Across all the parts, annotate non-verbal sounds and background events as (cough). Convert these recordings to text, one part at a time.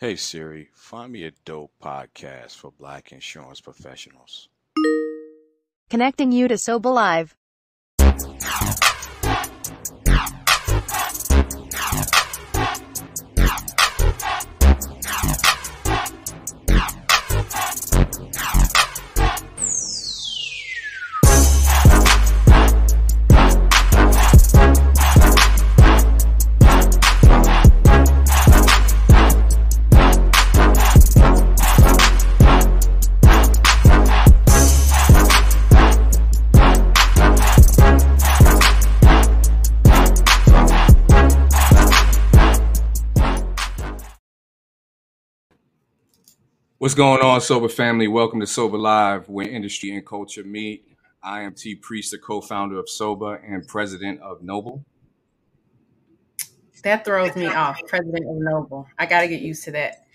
Hey Siri, find me a dope podcast for black insurance professionals. Connecting you to Soba What's going on, SOBA family? Welcome to SOBA Live, where industry and culture meet. I am T Priest, the co-founder of SOBA and president of Noble. That throws me off, president of Noble. I got to get used to that.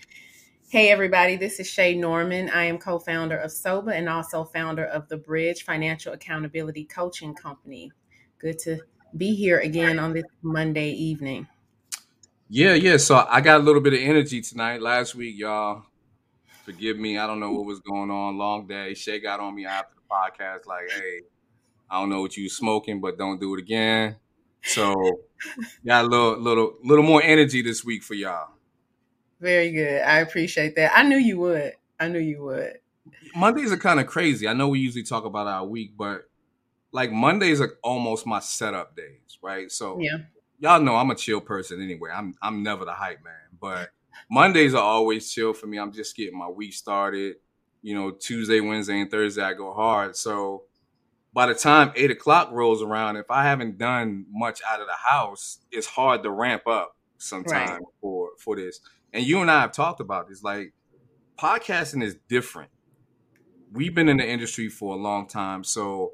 Hey, everybody, this is Che Norman. I am co founder of SOBA and also founder of the Bridge Financial Accountability Coaching Company. Good to be here again on this Monday evening. Yeah, yeah. So I got a little bit of energy tonight. Last week, y'all, forgive me. I don't know what was going on. Long day. Che got on me after the podcast, like, hey, I don't know what you smoking, but don't do it again. So got a little, little, little more energy this week for y'all. Very good. I appreciate that. I knew you would. I knew you would. Mondays are kind of crazy. I know we usually talk about our week, but like Mondays are almost my setup days, right? So Yeah. y'all know I'm a chill person anyway. I'm I'm never the hype man, but Mondays are always chill for me. I'm just getting my week started. You know, Tuesday, Wednesday, and Thursday I go hard. So by the time eight o'clock rolls around, if I haven't done much out of the house, it's hard to ramp up sometime Right. for for this. And you and I have talked about this. Like podcasting is different. We've been in the industry for a long time, so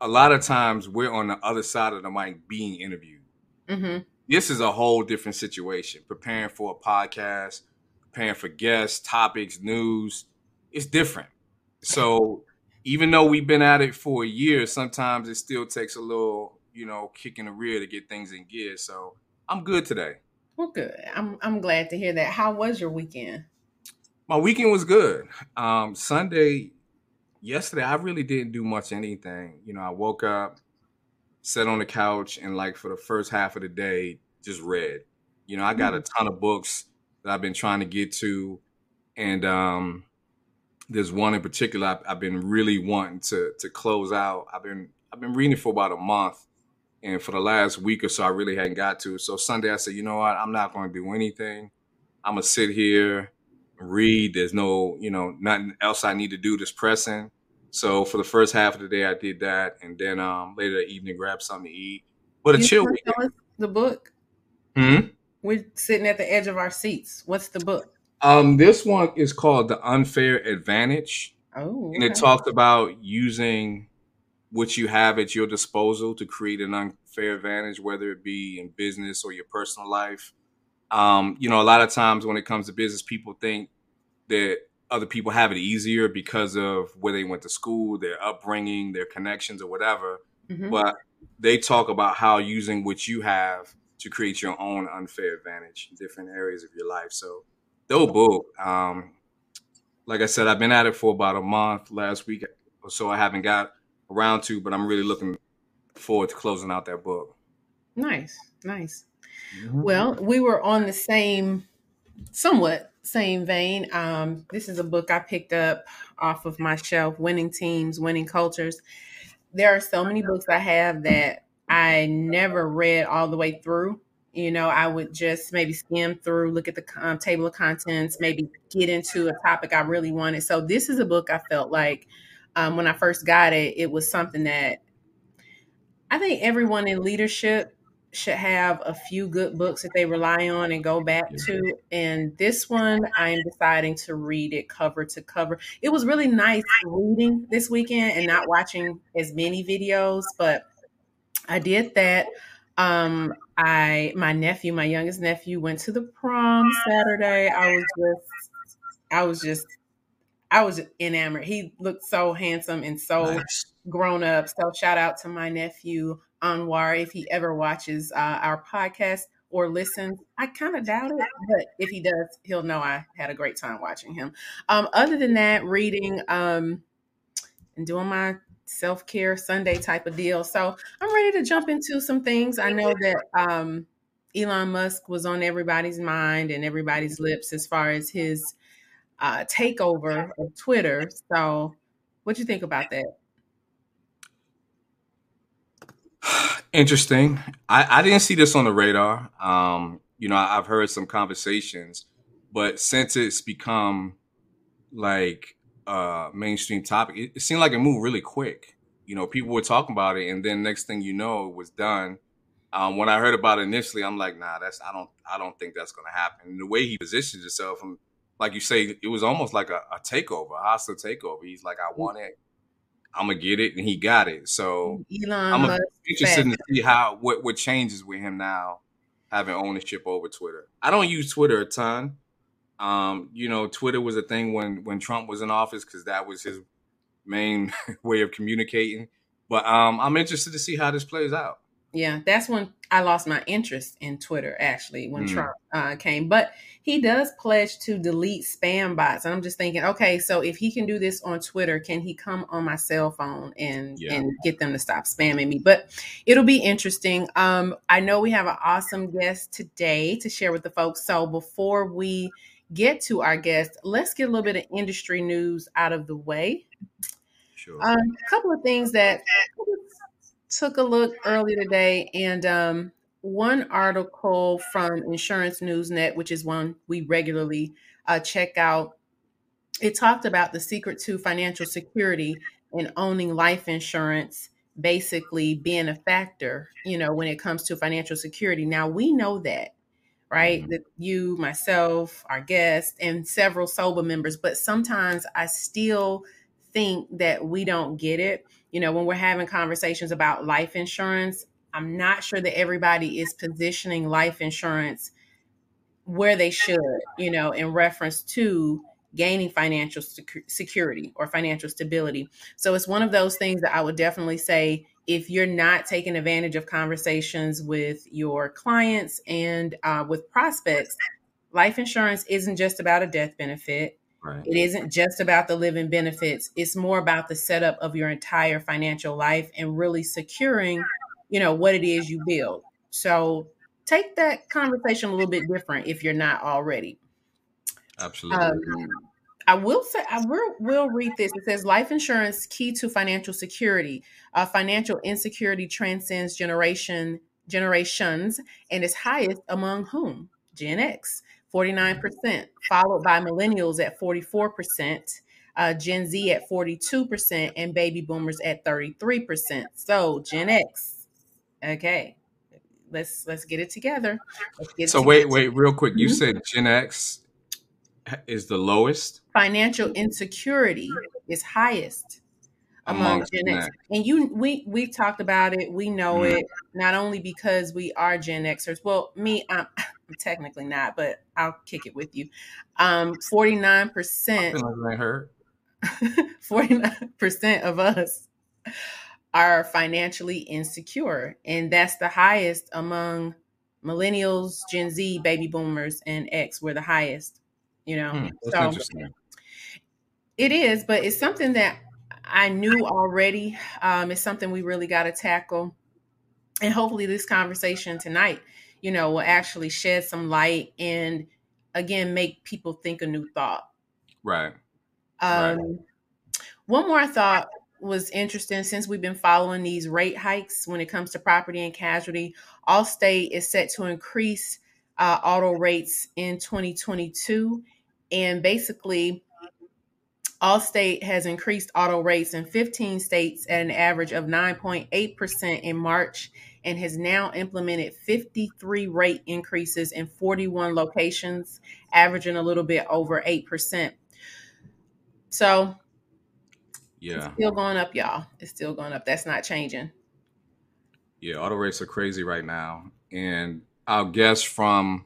a lot of times we're on the other side of the mic being interviewed hmm this is a whole different situation. Preparing for a podcast, preparing for guests, topics, news, it's different. So even though we've been at it for a year, sometimes it still takes a little, you know, kick in the rear to get things in gear. So I'm good today. Well, good. I'm I'm glad to hear that. How was your weekend? My weekend was good. Um, Sunday, yesterday, I really didn't do much anything. You know, I woke up, sat on the couch, and like for the first half of the day, just read. You know, I got a ton of books that I've been trying to get to, and um, there's one in particular I've, I've been really wanting to to close out. I've been I've been reading for about a month, and for the last week or so, I really hadn't got to. So Sunday, I said, you know what, I'm not going to do anything. I'm gonna sit here, read. There's no, you know, nothing else I need to do that's pressing. So for the first half of the day, I did that, and then um, later that evening, grabbed something to eat. But a You chill weekend. the book. Hmm? We're sitting at the edge of our seats. What's the book? Um, this one is called The Unfair Advantage, Oh, and it talks about using what you have at your disposal to create an unfair advantage, whether it be in business or your personal life. Um, you know, a lot of times when it comes to business, people think that other people have it easier because of where they went to school, their upbringing, their connections, or whatever. Mhm. But they talk about how using what you have to create your own unfair advantage in different areas of your life. So, dope book. Um, like I said, I've been at it for about a month. Last week or so, I haven't got around to, but I'm really looking forward to closing out that book. Nice, nice. Well, we were on the same, somewhat same vein. Um, this is a book I picked up off of my shelf, Winning Teams, Winning Cultures. There are so many books I have that I never read all the way through. You know, I would just maybe skim through, look at the um, table of contents, maybe get into a topic I really wanted. So, this is a book I felt like um, when I first got it, it was something that I think everyone in leadership should have a few good books that they rely on and go back to. And this one, I am deciding to read it cover to cover. It was really nice reading this weekend and not watching as many videos, but I did that. Um, I my nephew, my youngest nephew, went to the prom Saturday. I was just, I was just, I was enamored. He looked so handsome and so Nice. grown up. So shout out to my nephew Anwar if he ever watches uh, our podcast. or listens. I kind of doubt it, but if he does, he'll know I had a great time watching him. Um, other than that, reading um, and doing my self care Sunday type of deal. So I'm ready to jump into some things. I know that um, Elon Musk was on everybody's mind and everybody's lips as far as his uh, takeover of Twitter. So, what do you think about that? (sighs) Interesting. I, I didn't see this on the radar. Um, you know, I've heard some conversations, but since it's become like a mainstream topic, it, it seemed like it moved really quick. You know, people were talking about it, and then next thing you know, it was done. Um, when I heard about it initially, I'm like, nah, that's I don't I don't think that's gonna happen. And the way he positions himself, and like you say, it was almost like a, a takeover, a hostile takeover. He's like, I want it. I'm gonna get it, and he got it. So Elon I'm interested to see how what what changes with him now having ownership over Twitter. I don't use Twitter a ton. Um, you know, Twitter was a thing when when Trump was in office because that was his main (laughs) way of communicating. But um, I'm interested to see how this plays out. Yeah, that's when I lost my interest in Twitter actually when Mm. Trump uh, came. But he does pledge to delete spam bots, and I'm just thinking, okay, so if he can do this on Twitter, can he come on my cell phone and Yeah. and get them to stop spamming me? But it'll be interesting. Um, I know we have an awesome guest today to share with the folks. So before we get to our guest, let's get a little bit of industry news out of the way. Sure. Um, a couple of things that took a look earlier today, and um, one article from Insurance Newsnet, which is one we regularly uh, check out, it talked about the secret to financial security and owning life insurance basically being a factor, you know, when it comes to financial security. Now we know that, right? Mhm. That you, myself, our guest, and several SOBA members, but sometimes I still think that we don't get it. You know, when we're having conversations about life insurance, I'm not sure that everybody is positioning life insurance where they should, you know, in reference to gaining financial secu- security or financial stability. So it's one of those things that I would definitely say if you're not taking advantage of conversations with your clients and uh, with prospects, life insurance isn't just about a death benefit. Right. It isn't just about the living benefits. It's more about the setup of your entire financial life and really securing, you know, what it is you build. So take that conversation a little bit different if you're not already. Absolutely. Um, I will say, I will, will read this. It says, life insurance key to financial security. Uh, financial insecurity transcends generation generations and is highest among whom? Gen X, 49%, followed by millennials at 44%, uh, Gen Z at 42%, and baby boomers at 33%. So Gen X, okay, let's let's get it together. Let's get it so together. wait, wait, real quick. You Mhm. said Gen X is the lowest financial insecurity is highest among among Gen X. X. And you we we talked about it. We know Mhm. it not only because we are Gen Xers. Well, me, I'm technically not, but I'll kick it with you. Um, 49%, heard. 49% of us are financially insecure. And that's the highest among millennials, Gen Z, baby boomers, and X. We're the highest, you know. Hmm, so. It is, but it's something that I knew already. Um, it's something we really got to tackle. And hopefully, this conversation tonight, you know, will actually shed some light and again make people think a new thought. Right. Right. Um, One more thought was interesting since we've been following these rate hikes when it comes to property and casualty. Allstate is set to increase uh, auto rates in 2022. And basically, Allstate has increased auto rates in 15 states at an average of 9.8% in March and has now implemented 53 rate increases in 41 locations, averaging a little bit over 8%. So Yeah. it's still going up, y'all. It's still going up. That's not changing. Yeah, auto rates are crazy right now. And I'll guess from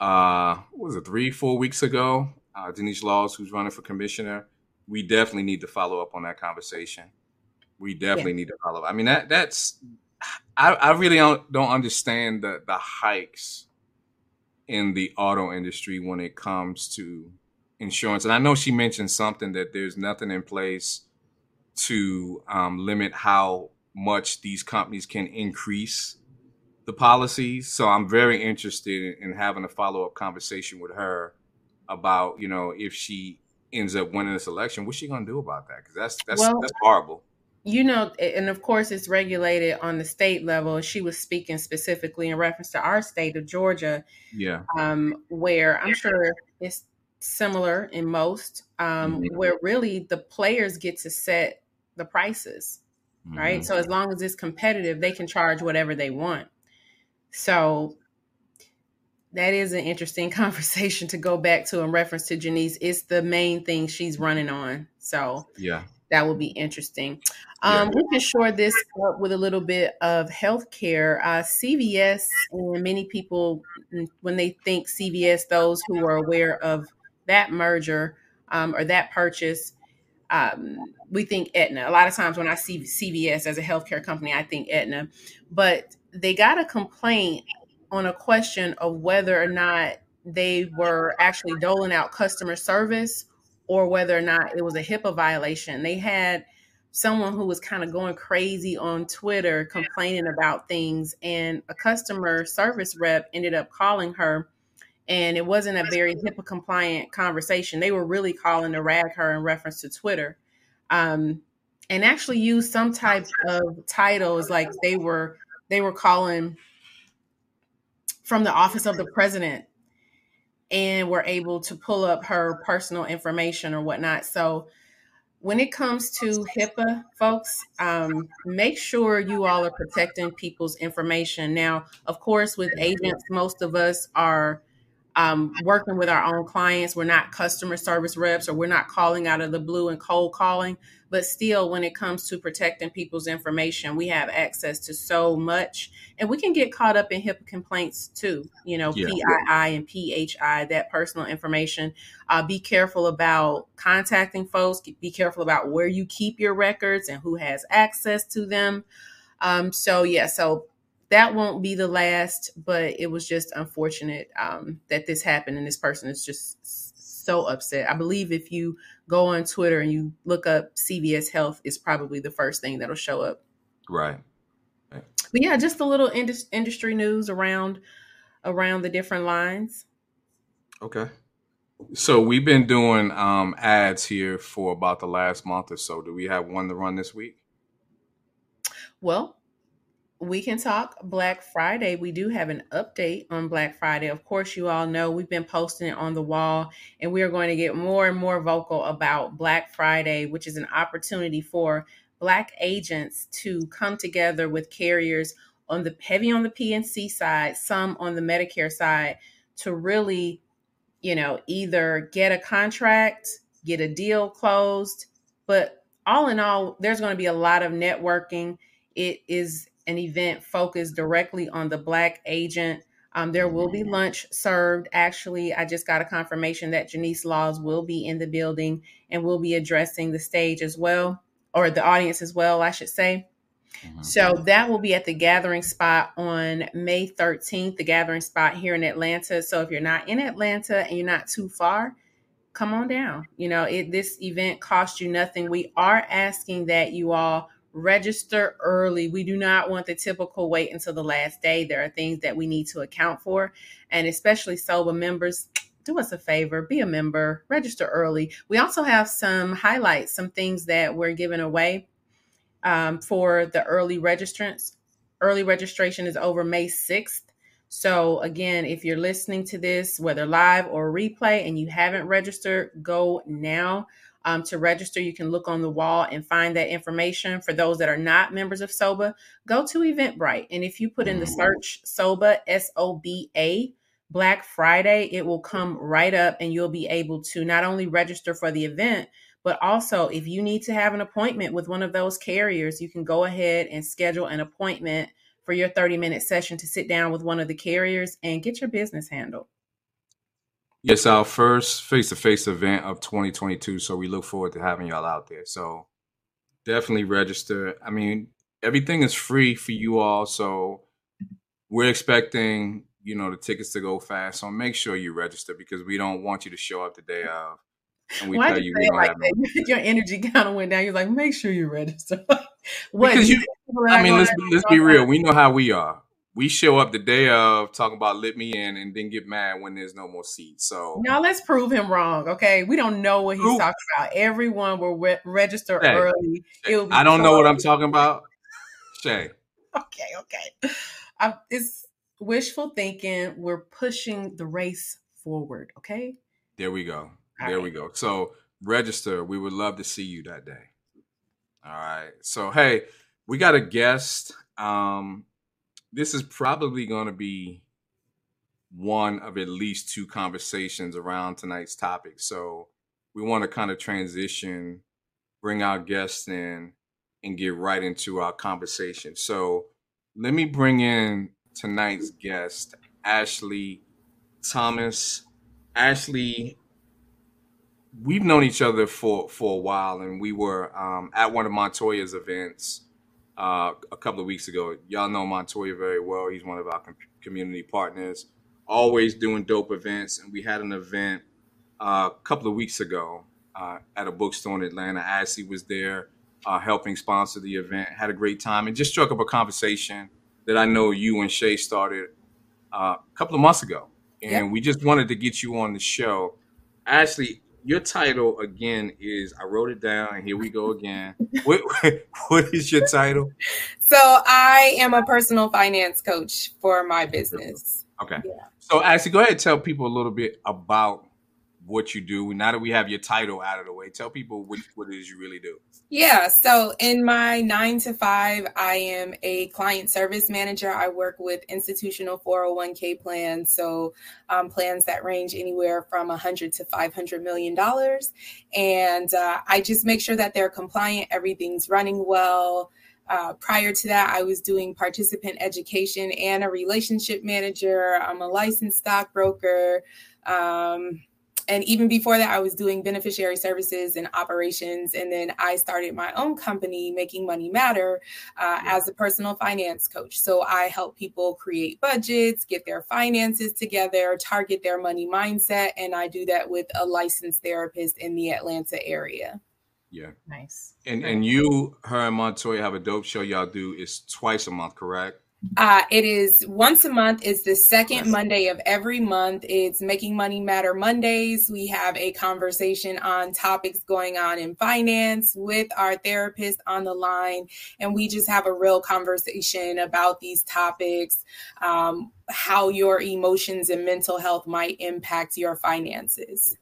uh what was it, three, four weeks ago, uh Janice Laws, who's running for commissioner, we definitely need to follow up on that conversation. We definitely need to follow. up. I mean that that's I, I really don't, don't understand the the hikes in the auto industry when it comes to insurance. And I know she mentioned something that there's nothing in place to um, limit how much these companies can increase the policies. So I'm very interested in, in having a follow up conversation with her about, you know, if she ends up winning this election, what's she going to do about that? Because that's that's Well, that's horrible. you know, and of course, it's regulated on the state level. She was speaking specifically in reference to our state of Georgia, Yeah. um, where I'm sure it's similar in most, um, Mhm. where really the players get to set the prices, right? Mhm. So as long as it's competitive, they can charge whatever they want. So that is an interesting (laughs) conversation to go back to in reference to Janice. It's the main thing she's running on. So Yeah. that will be interesting. Yeah. Um, we can shore this up with a little bit of healthcare. Uh, CVS, and many people, mm, when they think CVS, those who are aware of that merger um, or that purchase, um, we think Aetna. A lot of times when I see CVS as a healthcare company, I think Aetna. But they got a complaint on a question of whether or not they were actually doling out customer service or whether or not it was a HIPAA violation. They had someone who was kind of going crazy on Twitter complaining about things, and a customer service rep ended up calling her. And it wasn't a very HIPAA compliant conversation. They were really calling to rag her in reference to Twitter. Um, and actually used some type of titles like they were they were calling from the office of the president and were able to pull up her personal information or whatnot. So when it comes to HIPAA, folks, um, make sure you all are protecting people's information. Now, of course, with agents, most of us are um, working with our own clients. We're not customer service reps or we're not calling out of the blue and cold calling. But still, when it comes to protecting people's information, we have access to so much. And we can get caught up in HIPAA complaints too, you know, Yeah. PII and PHI, that personal information. Uh, be careful about contacting folks. Be careful about where you keep your records and who has access to them. Um, so, yeah, so that won't be the last, but it was just unfortunate um, that this happened. And this person is just so upset. I believe if you go on Twitter and you look up CVS Health, it's probably the first thing that'll show up. Right. But yeah, just a little indus- industry news around around the different lines. Okay. So we've been doing um, ads here for about the last month or so. Do we have one to run this week? Well, we can talk Black Friday. We do have an update on Black Friday. Of course, you all know we've been posting it on the wall, and we are going to get more and more vocal about Black Friday, which is an opportunity for Black agents to come together with carriers on the heavy on the P&C side, some on the Medicare side, to really, you know, either get a contract, get a deal closed, but all in all, there's going to be a lot of networking. It is an event focused directly on the Black agent. Um, there will be lunch served. Actually, I just got a confirmation that Janice Laws will be in the building and will be addressing the stage as well, or the audience as well, I should say. Mhm. So that will be at the gathering spot on May 13th, the gathering spot here in Atlanta. So if you're not in Atlanta and you're not too far, come on down. You know, it, this event costs you nothing. We are asking that you all register early. We do not want the typical wait until the last day. There are things that we need to account for, and especially SOBA members. Do us a favor, be a member, register early. We also have some highlights, some things that we're giving away um, for the early registrants. Early registration is over May 6th. So, again, if you're listening to this, whether live or replay, and you haven't registered, go now. Um, to register, you can look on the wall and find that information. For those that are not members of SOBA, go to Eventbrite. And if you put in the search SOBA, S O B A, Black Friday, it will come right up and you'll be able to not only register for the event, but also if you need to have an appointment with one of those carriers, you can go ahead and schedule an appointment for your 30 minute session to sit down with one of the carriers and get your business handled. Yes, our first face-to-face event of 2022. So we look forward to having y'all out there. So definitely register. I mean, everything is free for you all. So we're expecting, you know, the tickets to go fast. So make sure you register because we don't want you to show up the day of and we Why tell you you like that? Your energy (laughs) kind of went down. You're like, make sure you register. (laughs) what? Because you you, think people are I mean, let's let's be real. We know how we are. We show up the day of talking about let me in and then get mad when there's no more seats. So Now let's prove him wrong, okay? We don't know what he's Prove- talking about. Everyone will re- register Hey, early. Be I don't know what I'm talking about. Che, (laughs) Okay, okay. I, it's wishful thinking. We're pushing the race forward, okay? there we go. All There right. we go. So register. We would love to see you that day. All right. So hey, we got a guest. Um, this is probably going to be one of at least two conversations around tonight's topic. So we want to kind of transition, bring our guests in, and get right into our conversation. So let me bring in tonight's guest, Ashley Thomas. Ashley, we've known each other for for a while, and we were um, at one of Montoya's events uh, a couple of weeks ago. Y'all know Montoya very well. He's one of our com- community partners, always doing dope events. And we had an event uh, a couple of weeks ago uh, at a bookstore in Atlanta. Ashley was there uh, helping sponsor the event. Had a great time, and just struck up a conversation that I know you and Che started uh, a couple of months ago. And we just wanted to get you on the show. Ashley, your title again is I wrote it down, and here we go again. what, (laughs) what is your title? So I am a personal finance coach for my business. Okay. Yeah. So, actually go ahead and tell people a little bit about what you do. Now that we have your title out of the way, tell people what, what it is you really do. Yeah. So in my nine to five, I am a client service manager. I work with institutional 401k plans. So um, plans that range anywhere from 100 to 500 million dollars. And uh, I just make sure that they're compliant, everything's running well. Uh, prior to that, I was doing participant education and a relationship manager. I'm a licensed stockbroker. Um, and even before that, I was doing beneficiary services and operations. And then I started my own company, Making Money Matter, uh, as a personal finance coach. So I help people create budgets, get their finances together, target their money mindset. And I do that with a licensed therapist in the Atlanta area. Yeah. Nice. And and you, her, and Montoya have a dope show y'all do. It's twice a month, correct? Uh, it is once a month. It's the second Monday of every month. It's Making Money Matter Mondays. We have a conversation on topics going on in finance with our therapist on the line. And we just have a real conversation about these topics, um, how your emotions and mental health might impact your finances.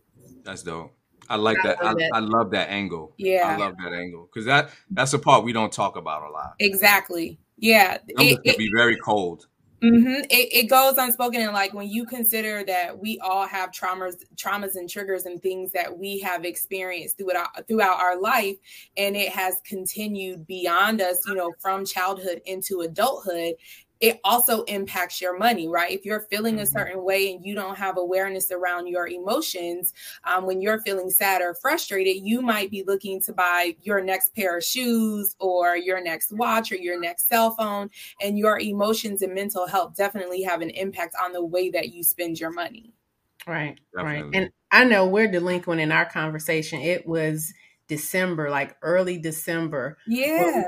That's dope. I like I that. I, love that. I love that angle. Yeah. I love that angle because that that's a part we don't talk about a lot. Exactly. Yeah. It- it- be very cold. hmm It, it goes unspoken, and like when you consider that we all have traumas, traumas and triggers and things that we have experienced throughout throughout our life, and it has continued beyond us, you know, from childhood into adulthood. It also impacts your money, right? If you're feeling a Mhm. certain way and you don't have awareness around your emotions, um, when you're feeling sad or frustrated, you might be looking to buy your next pair of shoes or your next watch or your next cell phone and your emotions and mental health definitely have an impact on the way that you spend your money. Right, right. And I know we're delinquent in our conversation. It was December, like early December. Yeah.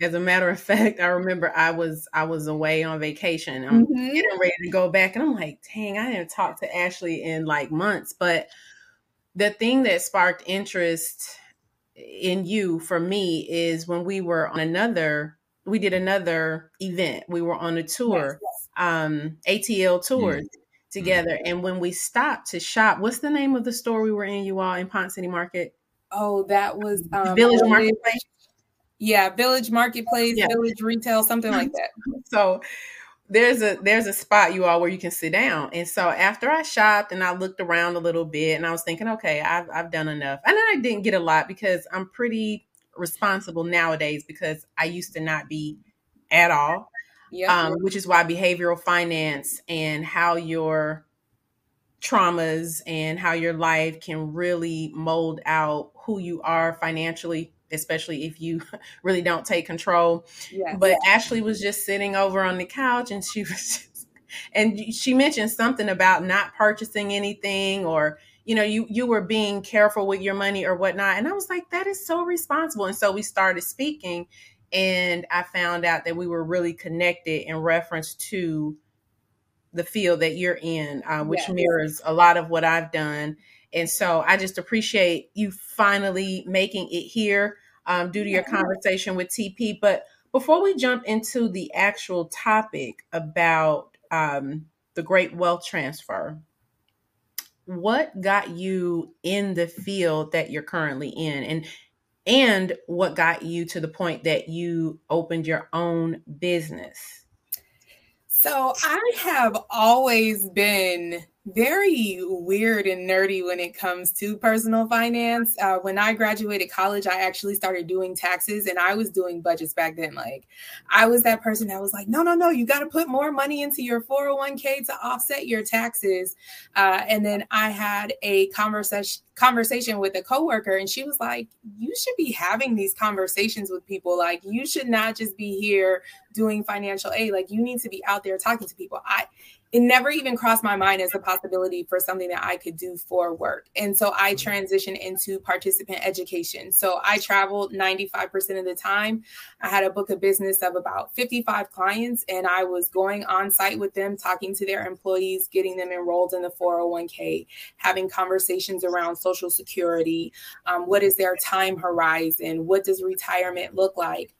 As a matter of (laughs) fact, I remember I was I was away on vacation. I'm Mhm. getting ready to go back, and I'm like, dang, I didn't talk to Ashley in like months. But the thing that sparked interest in you for me is when we were on another, we did another event. We were on a tour, um, ATL tours together, and when we stopped to shop, what's the name of the store we were in? You all in Ponce City Market, Oh, that was um, Village Marketplace. Yeah, Village Marketplace, Yeah. Village Retail, something like that. (laughs) so there's a there's a spot you all where you can sit down and so after i shopped and i looked around a little bit and i was thinking okay i've, I've done enough and i didn't get a lot because i'm pretty responsible nowadays because i used to not be at all Yeah. um, which is why behavioral finance and how your traumas and how your life can really mold out who you are financially especially if you (laughs) really don't take control. Yes. But Ashley was just sitting over on the couch and she (laughs) was just, and she mentioned something about not purchasing anything or you know you you were being careful with your money or whatnot and i was like that is so responsible and so we started speaking and i found out that we were really connected in reference to the field that you're in uh, which Yes. mirrors a lot of what i've done. And so i just appreciate you finally making it here um, due to your conversation with tp but before we jump into the actual topic about um, the great wealth transfer what got you in the field that you're currently in? And and what got you to the point that you opened your own business So I have always been very weird and nerdy when it comes to personal finance. Uh, when I graduated college, I actually started doing taxes and I was doing budgets back then. Like, I was that person that was like, no, no, no, you got to put more money into your 401k to offset your taxes. Uh, and then I had a conversation conversation with a coworker and she was like you should be having these conversations with people like you should not just be here doing financial aid like you need to be out there talking to people i it never even crossed my mind as a possibility for something that I could do for work. And so I transitioned into participant education. So I traveled 95% of the time. I had a book of business of about 55 clients, and I was going on site with them, talking to their employees, getting them enrolled in the 401k, having conversations around Social Security. Um, what is their time horizon? What does retirement look like?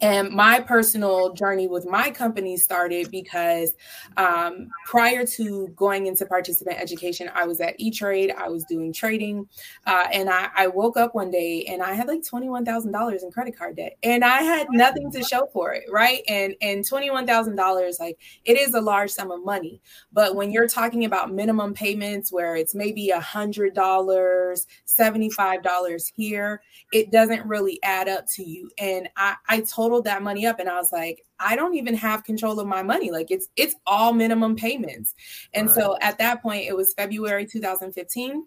And my personal journey with my company started because um, prior to going into participant education, I was at E Trade, I was doing trading, uh, and I, I woke up one day and I had like twenty one thousand dollars in credit card debt, and I had nothing to show for it, right? And and twenty one thousand dollars, like it is a large sum of money, but when you're talking about minimum payments where it's maybe a hundred dollars, seventy five dollars here, it doesn't really add up to you. And I, I totaled that money up and I was like, I don't even have control of my money. Like it's it's all minimum payments. And Right. so at that point, it was February 2015.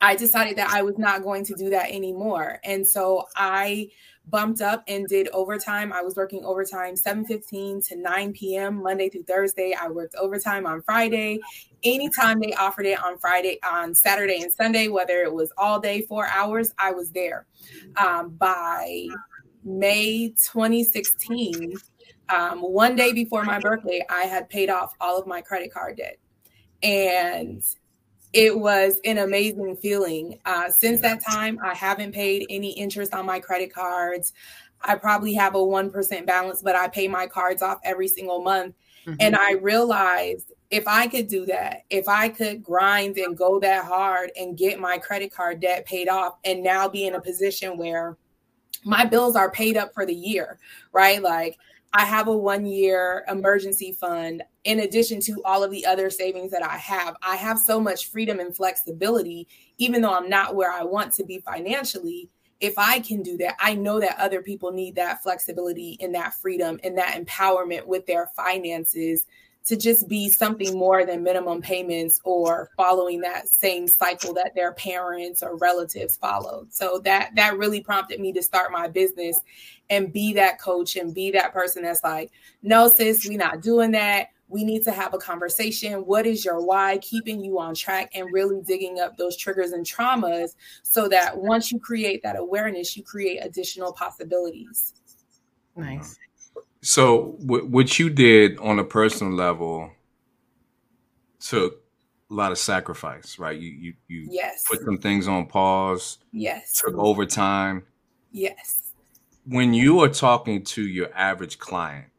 I decided that I was not going to do that anymore. And so I bumped up and did overtime. I was working overtime 7:15 to 9 p.m. Monday through Thursday. I worked overtime on Friday. Anytime they offered it on Friday, on Saturday and Sunday, whether it was all day, four hours, I was there. Um, by May 2016, um, one day before my birthday, I had paid off all of my credit card debt. And it was an amazing feeling. Uh, since that time, I haven't paid any interest on my credit cards. I probably have a 1% balance, but I pay my cards off every single month. And I realized if I could do that, if I could grind and go that hard and get my credit card debt paid off, and now be in a position where my bills are paid up for the year, right? Like I have a one year emergency fund in addition to all of the other savings that I have. I have so much freedom and flexibility, even though I'm not where I want to be financially. If I can do that, I know that other people need that flexibility and that freedom and that empowerment with their finances to just be something more than minimum payments or following that same cycle that their parents or relatives followed. So that that really prompted me to start my business and be that coach and be that person that's like, no, sis, we're not doing that. We need to have a conversation. What is your why keeping you on track and really digging up those triggers and traumas so that once you create that awareness, you create additional possibilities. nice So what what you did on a personal level took a lot of sacrifice, right? You you you Yes. put some things on pause, Yes. took overtime. Yes. When you are talking to your average client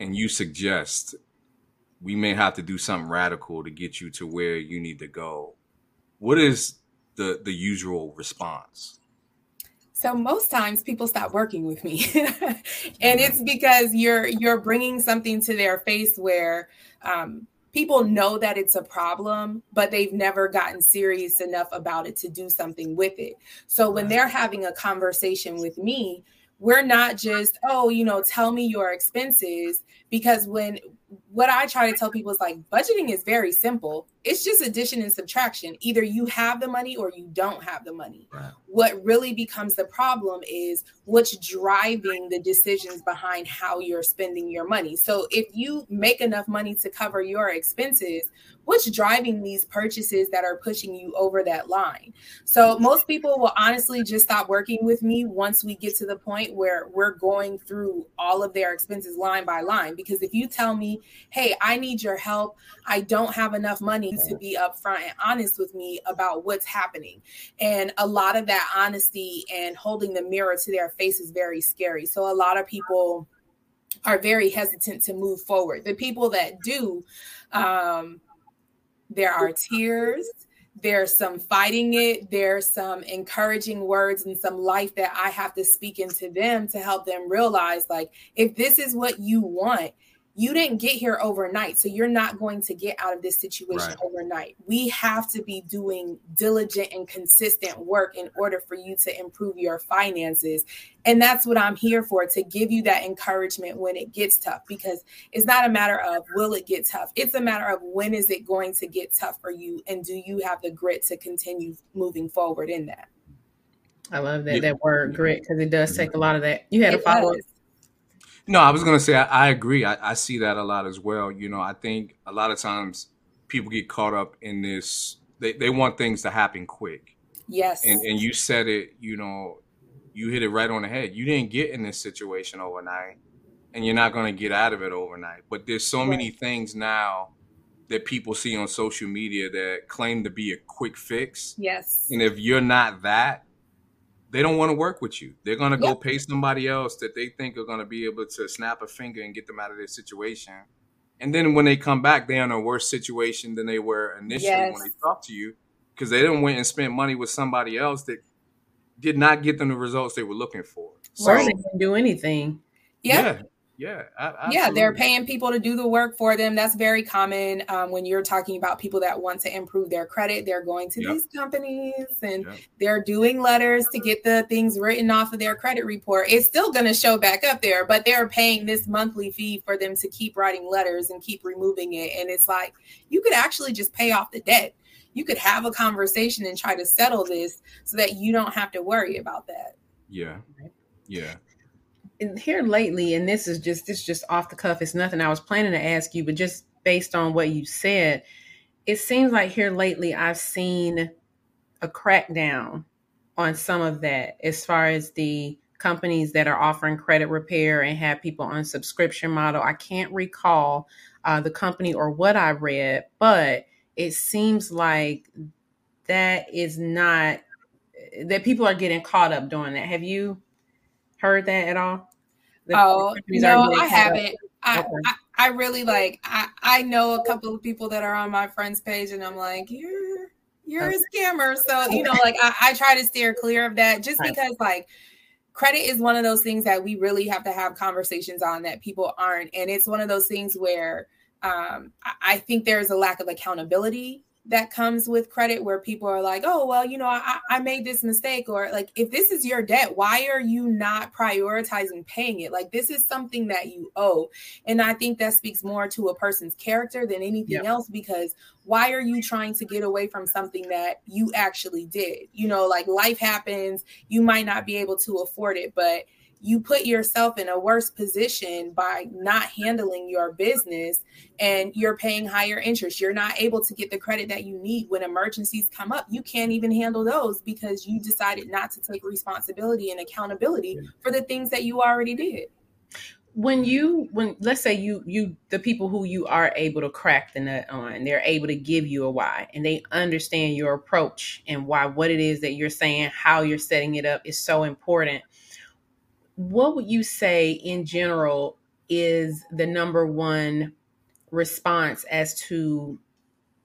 and you suggest we may have to do something radical to get you to where you need to go, what is the the usual response? So most times people stop working with me, (laughs) and it's because you're you're bringing something to their face where um, people know that it's a problem, but they've never gotten serious enough about it to do something with it. So when they're having a conversation with me, we're not just oh you know tell me your expenses because when what I try to tell people is like budgeting is very simple. It's just addition and subtraction. Either you have the money or you don't have the money. What really becomes the problem is what's driving the decisions behind how you're spending your money. So if you make enough money to cover your expenses, what's driving these purchases that are pushing you over that line. So most people will honestly just stop working with me once we get to the point where we're going through all of their expenses line by line. Because if you tell me, hey, I need your help, I don't have enough money to be upfront and honest with me about what's happening. And a lot of that honesty and holding the mirror to their face is very scary. So a lot of people are very hesitant to move forward. The people that do, um, there are tears. There's some fighting it. There's some encouraging words and some life that I have to speak into them to help them realize like, if this is what you want, you didn't get here overnight so you're not going to get out of this situation right. overnight. We have to be doing diligent and consistent work in order for you to improve your finances. And that's what i'm here for to give you that encouragement when it gets tough because it's not a matter of will it get tough? It's a matter of when is it going to get tough for you? And do you have the grit to continue moving forward in that? I love that that word grit because it does mm-hmm. take a lot of that. You had it a follow-up no, I was gonna say I, I agree. I, I, see that a lot as well. You know, I think a lot of times people get caught up in this. They they want things to happen quick. Yes. And and you said it. You know, you hit it right on the head. You didn't get in this situation overnight, and you're not gonna get out of it overnight. But there's so right. many things now that people see on social media that claim to be a quick fix. Yes. And if you're not that, they don't want to work with you. They're going to go pay somebody else that they think are going to be able to snap a finger and get them out of their situation. And then when they come back, they're in a worse situation than they were initially yes. when they talked to you because they didn't went and spent money with somebody else that did not get them the results they were looking for. So, or they didn't do anything. Yeah. Yeah, yeah, they're paying people to do the work for them. That's very common um, when you're talking about people that want to improve their credit. They're going to yep. these companies and yep. they're doing letters to get the things written off of their credit report. It's still going to show back up there, but they're paying this monthly fee for them to keep writing letters and keep removing it. And it's like you could actually just pay off the debt. You could have a conversation and try to settle this so that you don't have to worry about that. Yeah. Yeah here lately, and this is just this is just off the cuff. It's nothing I was planning to ask you, but just based on what you said, it seems like here lately I've seen a crackdown on some of that as far as the companies that are offering credit repair and have people on subscription model. I can't recall uh, the company or what I read, but it seems like that is not that people are getting caught up doing that. Have you heard that at all? The oh no, I haven't. I, okay. I, I really like. I I know a couple of people that are on my friends page, and I'm like, you're you're okay. a scammer. So you know, like I, I try to steer clear of that, just because like credit is one of those things that we really have to have conversations on that people aren't, and it's one of those things where um, I think there's a lack of accountability that comes with credit where people are like, oh, well, you know, I, I made this mistake. Or like, if this is your debt, why are you not prioritizing paying it? Like, this is something that you owe. And I think that speaks more to a person's character than anything else because why are you trying to get away from something that you actually did? You know, like life happens, you might not be able to afford it, but you put yourself in a worse position by not handling your business and you're paying higher interest. You're not able to get the credit that you need when emergencies come up. You can't even handle those because you decided not to take responsibility and accountability for the things that you already did when you when let's say you you the people who you are able to crack the nut on they're able to give you a why and they understand your approach and why what it is that you're saying how you're setting it up is so important what would you say in general is the number one response as to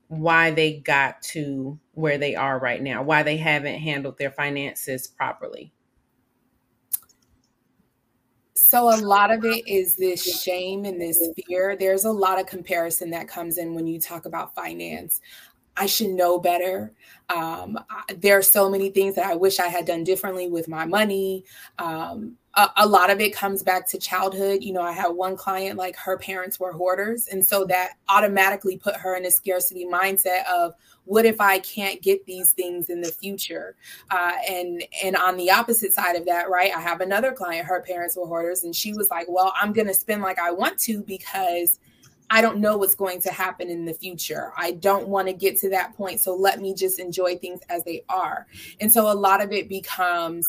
why they got to where they are right now, why they haven't handled their finances properly? So, a lot of it is this shame and this fear. There's a lot of comparison that comes in when you talk about finance. I should know better. Um, I, there are so many things that I wish I had done differently with my money. Um, a, a, lot of it comes back to childhood. You know, I had one client like her parents were hoarders. And so that automatically put her in a scarcity mindset of what if I can't get these things in the future? Uh, and and on the opposite side of that, right, I have another client, her parents were hoarders, and she was like, Well, I'm gonna spend like I want to because I don't know what's going to happen in the future. I don't want to get to that point. So let me just enjoy things as they are. And so a lot of it becomes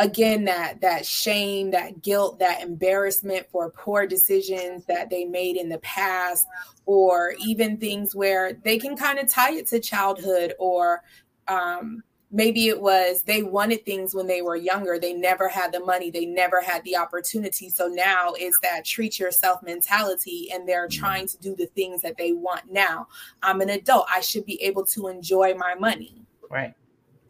again that that shame that guilt that embarrassment for poor decisions that they made in the past or even things where they can kind of tie it to childhood or um, maybe it was they wanted things when they were younger. They never had the money. They never had the opportunity. So now it's that treat yourself mentality and they're mm-hmm. trying to do the things that they want now. I'm an adult. I should be able to enjoy my money. Right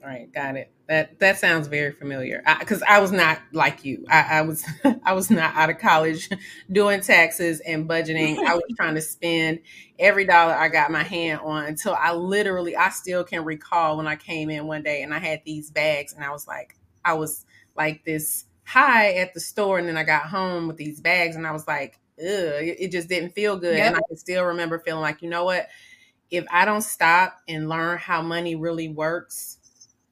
right got it. That that sounds very familiar. Because I, I, was not like you. I, I was (laughs) i was not out of college (laughs) doing taxes and budgeting. I was (laughs) trying to spend every dollar i got my hand on until i literally i still can recall when i came in one day and i had these bags and i was like i was like this high at the store and then i got home with these bags and i was like Ugh, it, it just didn't feel good. Yep. and i can still remember feeling like you know what? If i don't stop and learn how money really works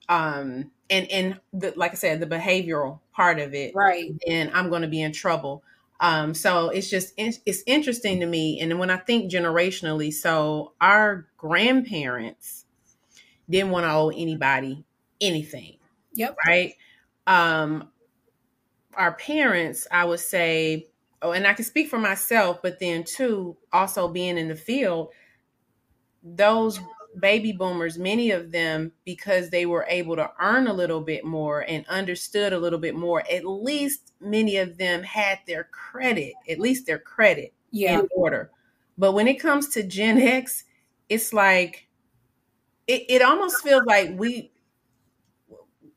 um and and the, like i said the behavioral part of it right. and i'm going to be in trouble. Um so it's just it's interesting to me and when i think generationally so our grandparents didn't want to owe anybody anything yep. right? Um our parents i would say oh and i can speak for myself but then too also being in the field those baby boomers, many of them, because they were able to earn a little bit more and understood a little bit more, at least many of them had their credit, at least their credit yeah. in order. But when it comes to Gen X, it's like it, it almost feels like we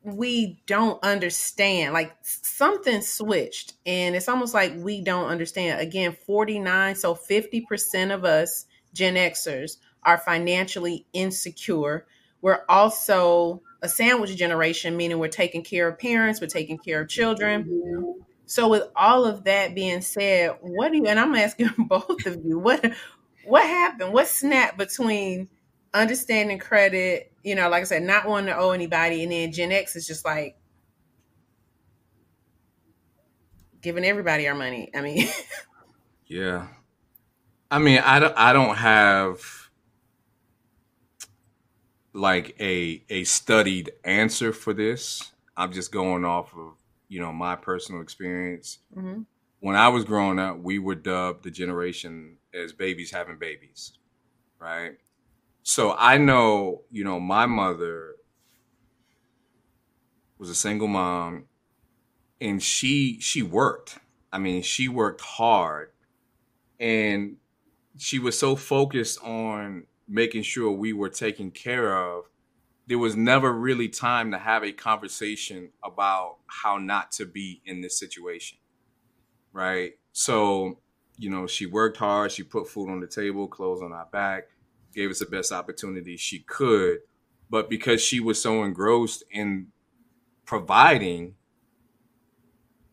we don't understand like something switched and it's almost like we don't understand again 49 so 50% of us gen xers are financially insecure. We're also a sandwich generation, meaning we're taking care of parents, we're taking care of children. So, with all of that being said, what do you? And I'm asking (laughs) both of you, what what happened? What snapped between understanding credit, you know, like I said, not wanting to owe anybody, and then Gen X is just like giving everybody our money. I mean, (laughs) yeah. I mean, I don't. I don't have like a a studied answer for this. I'm just going off of you know my personal experience. Mm-hmm. When I was growing up, we were dubbed the generation as babies having babies, right? So I know, you know, my mother was a single mom and she she worked. I mean, she worked hard and she was so focused on making sure we were taken care of, there was never really time to have a conversation about how not to be in this situation. Right. So, you know, she worked hard, she put food on the table, clothes on our back, gave us the best opportunity she could. But because she was so engrossed in providing,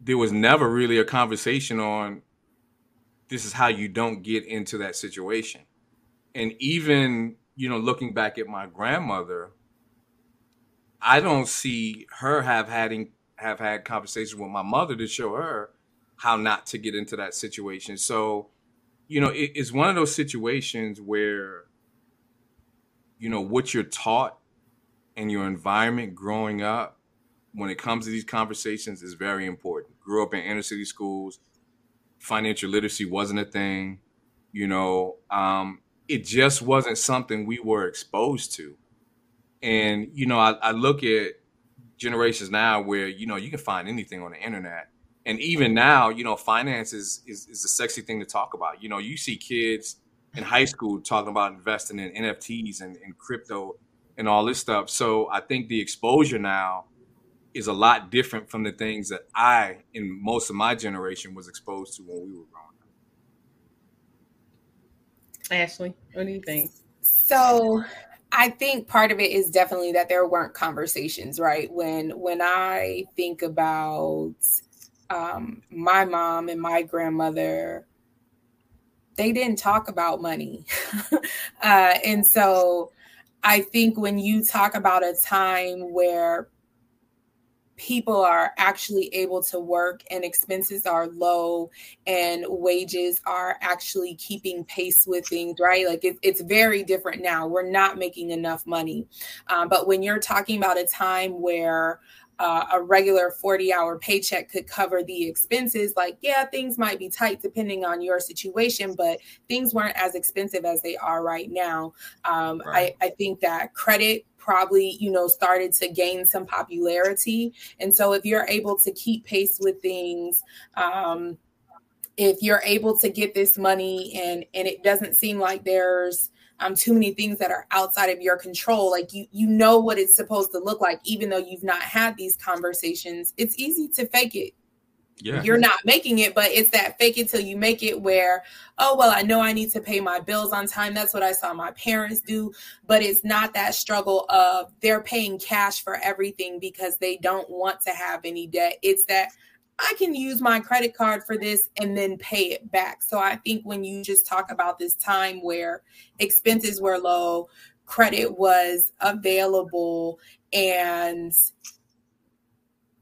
there was never really a conversation on this is how you don't get into that situation and even you know looking back at my grandmother i don't see her have having have had conversations with my mother to show her how not to get into that situation. So you know it, it's one of those situations where you know what you're taught and your environment growing up when it comes to these conversations is very important. Grew up in inner city schools. Financial literacy wasn't a thing you know um, it just wasn't something we were exposed to. And, you know, I, I look at generations now where, you know, you can find anything on the internet. And even now, you know, finance is, is, is a sexy thing to talk about. You know, you see kids in high school talking about investing in NFTs and, and crypto and all this stuff. So I think the exposure now is a lot different from the things that I, in most of my generation, was exposed to when we were growing Ashley, what do you think? So I think part of it is definitely that there weren't conversations, right? When when I think about um, my mom and my grandmother, they didn't talk about money, (laughs) uh, and so I think when you talk about a time where people are actually able to work and expenses are low and wages are actually keeping pace with things right? Like it, it's very different now. We're not making enough money. Um, but when you're talking about a time where uh, a regular 40 hour paycheck could cover the expenses. Like, yeah, things might be tight depending on your situation, but things weren't as expensive as they are right now. Um, right. I, I think that credit probably you know started to gain some popularity and so if you're able to keep pace with things um if you're able to get this money and and it doesn't seem like there's um, too many things that are outside of your control. Like you you know what it's supposed to look like even though you've not had these conversations. It's easy to fake it. Yeah. you're not making it but it's that fake it till you make it where oh well i know i need to pay my bills on time. That's what i saw my parents do. But it's not that struggle of they're paying cash for everything because they don't want to have any debt. It's that I can use my credit card for this and then pay it back. So I think when you just talk about this time where expenses were low, credit was available, and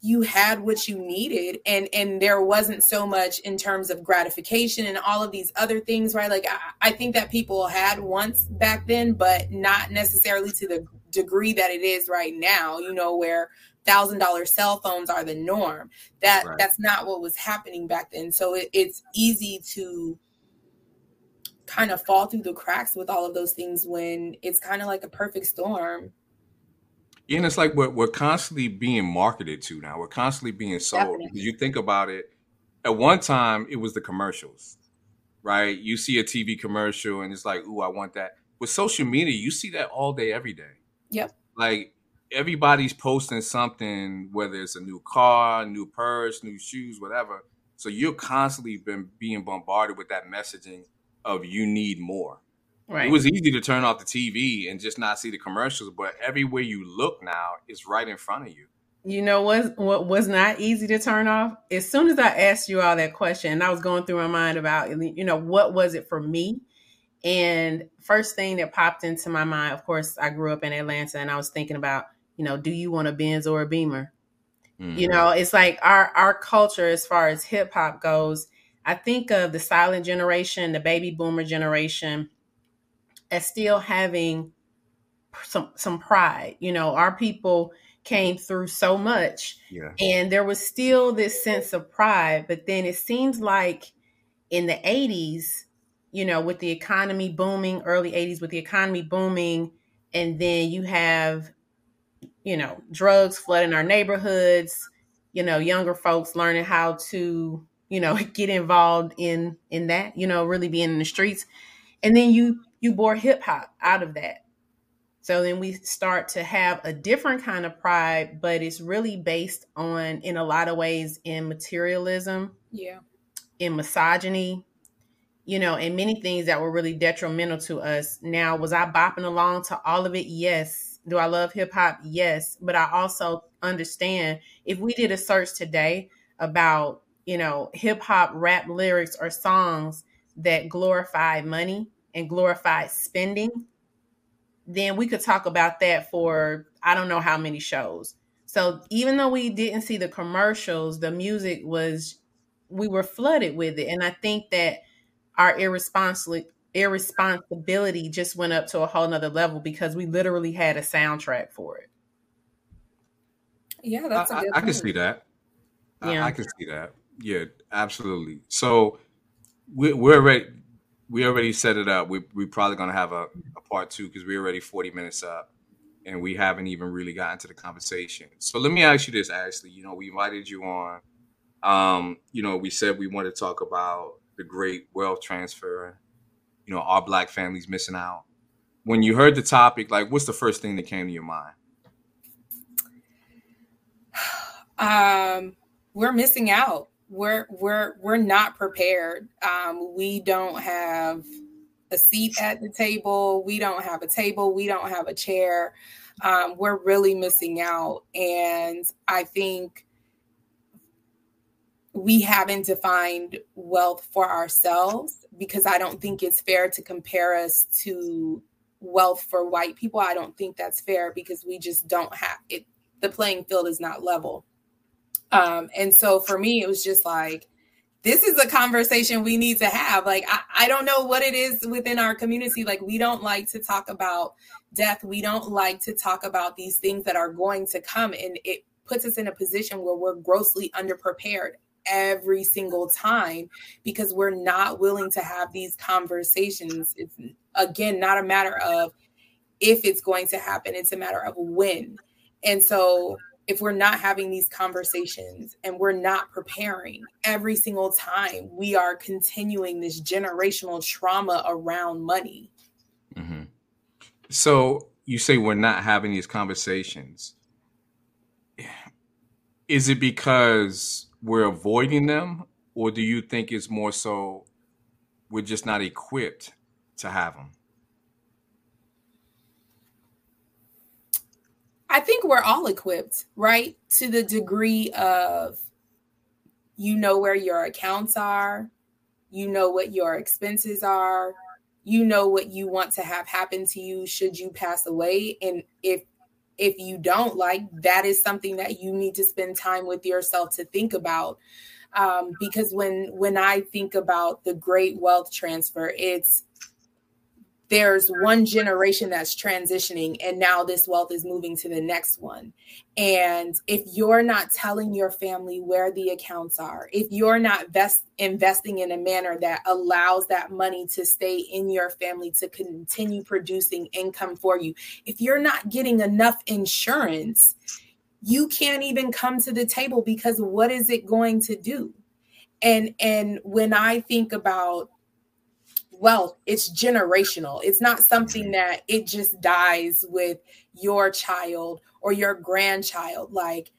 you had what you needed and and there wasn't so much in terms of gratification and all of these other things right like I, I, think that people had once back then but not necessarily to the degree that it is right now you know where thousand dollar cell phones are the norm. That right. that's not what was happening back then. So it, it's easy to kind of fall through the cracks with all of those things when it's kind of like a perfect storm. Yeah, and it's like we're, we're constantly being marketed to now. We're constantly being sold. Definitely. Because you think about it, at one time it was the commercials, right? You see a TV commercial and it's like, ooh, I want that. With social media, you see that all day, every day. Yep. Like everybody's posting something, whether it's a new car, new purse, new shoes, whatever. So you're constantly been being bombarded with that messaging of you need more. Right. It was easy to turn off the TV and just not see the commercials, but everywhere you look now is right in front of you. You know what what was not easy to turn off? As soon as I asked you all that question, and I was going through my mind about you know what was it for me? And first thing that popped into my mind, of course, I grew up in Atlanta and I was thinking about you know, do you want a Benz or a Beamer? Mm-hmm. You know, it's like our our culture as far as hip hop goes. I think of the silent generation, the baby boomer generation, as still having some some pride. You know, our people came through so much, yeah. and there was still this sense of pride. But then it seems like in the '80s, you know, with the economy booming, early '80s with the economy booming, and then you have you know, drugs flooding our neighborhoods, you know, younger folks learning how to, you know, (laughs) get involved in in that, you know, really being in the streets. And then you you bore hip hop out of that. So then we start to have a different kind of pride, but it's really based on in a lot of ways in materialism. Yeah. In misogyny, you know, and many things that were really detrimental to us. Now, was I bopping along to all of it? Yes do I love hip hop? Yes. But I also understand if we did a search today about, you know, hip hop rap lyrics or songs that glorify money and glorify spending, then we could talk about that for I don't know how many shows. So even though we didn't see the commercials, the music was we were flooded with it. And I think that our irresponsibility irresponsibility just went up to a whole nother level because we literally had a soundtrack for it. Yeah, that's I, I can see that. Yeah. I, I, can see that. Yeah, absolutely. So we, we're already we already set it up. We we probably gonna have a, a part two because we're already forty minutes up, and we haven't even really gotten to the conversation. So let me ask you this, Ashley. You know, we invited you on. Um, you know, we said we want to talk about the great wealth transfer you know, our black families missing out. When you heard the topic, like what's the first thing that came to your mind? (sighs) Um, we're missing out. We're we're we're not prepared. Um, we don't have a seat at the table. We don't have a table. We don't have a chair. Um, we're really missing out. And I think we haven't defined wealth for ourselves because I don't think it's fair to compare us to wealth for white people. I don't think that's fair because we just don't have it. The playing field is not level. Um, and so for me, it was just like, this is a conversation we need to have. Like, I, I don't know what it is within our community. Like, we don't like to talk about death. We don't like to talk about these things that are going to come. And it puts us in a position where we're grossly underprepared every single time because we're not willing to have these conversations. It's again not a matter of if it's going to happen, it's a matter of when. And so if we're not having these conversations and we're not preparing every single time, we are continuing this generational trauma around money. Mm-hmm. So you say we're not having these conversations. Is it because we're avoiding them, or do you think it's more so we're just not equipped to have them? I think we're all equipped, right? To the degree of you know where your accounts are, you know what your expenses are, you know what you want to have happen to you should you pass away and if if you don't like that is something that you need to spend time with yourself to think about. Um, because when when i think about the great wealth transfer it's there's one generation that's transitioning and now this wealth is moving to the next one. And if you're not telling your family where the accounts are if you're not vest, investing in a manner that allows that money to stay in your family to continue producing income for you if you're not getting enough insurance you can't even come to the table because what is it going to do? And and when i think about wealth it's generational. It's not something that it just dies with your child or your grandchild. Like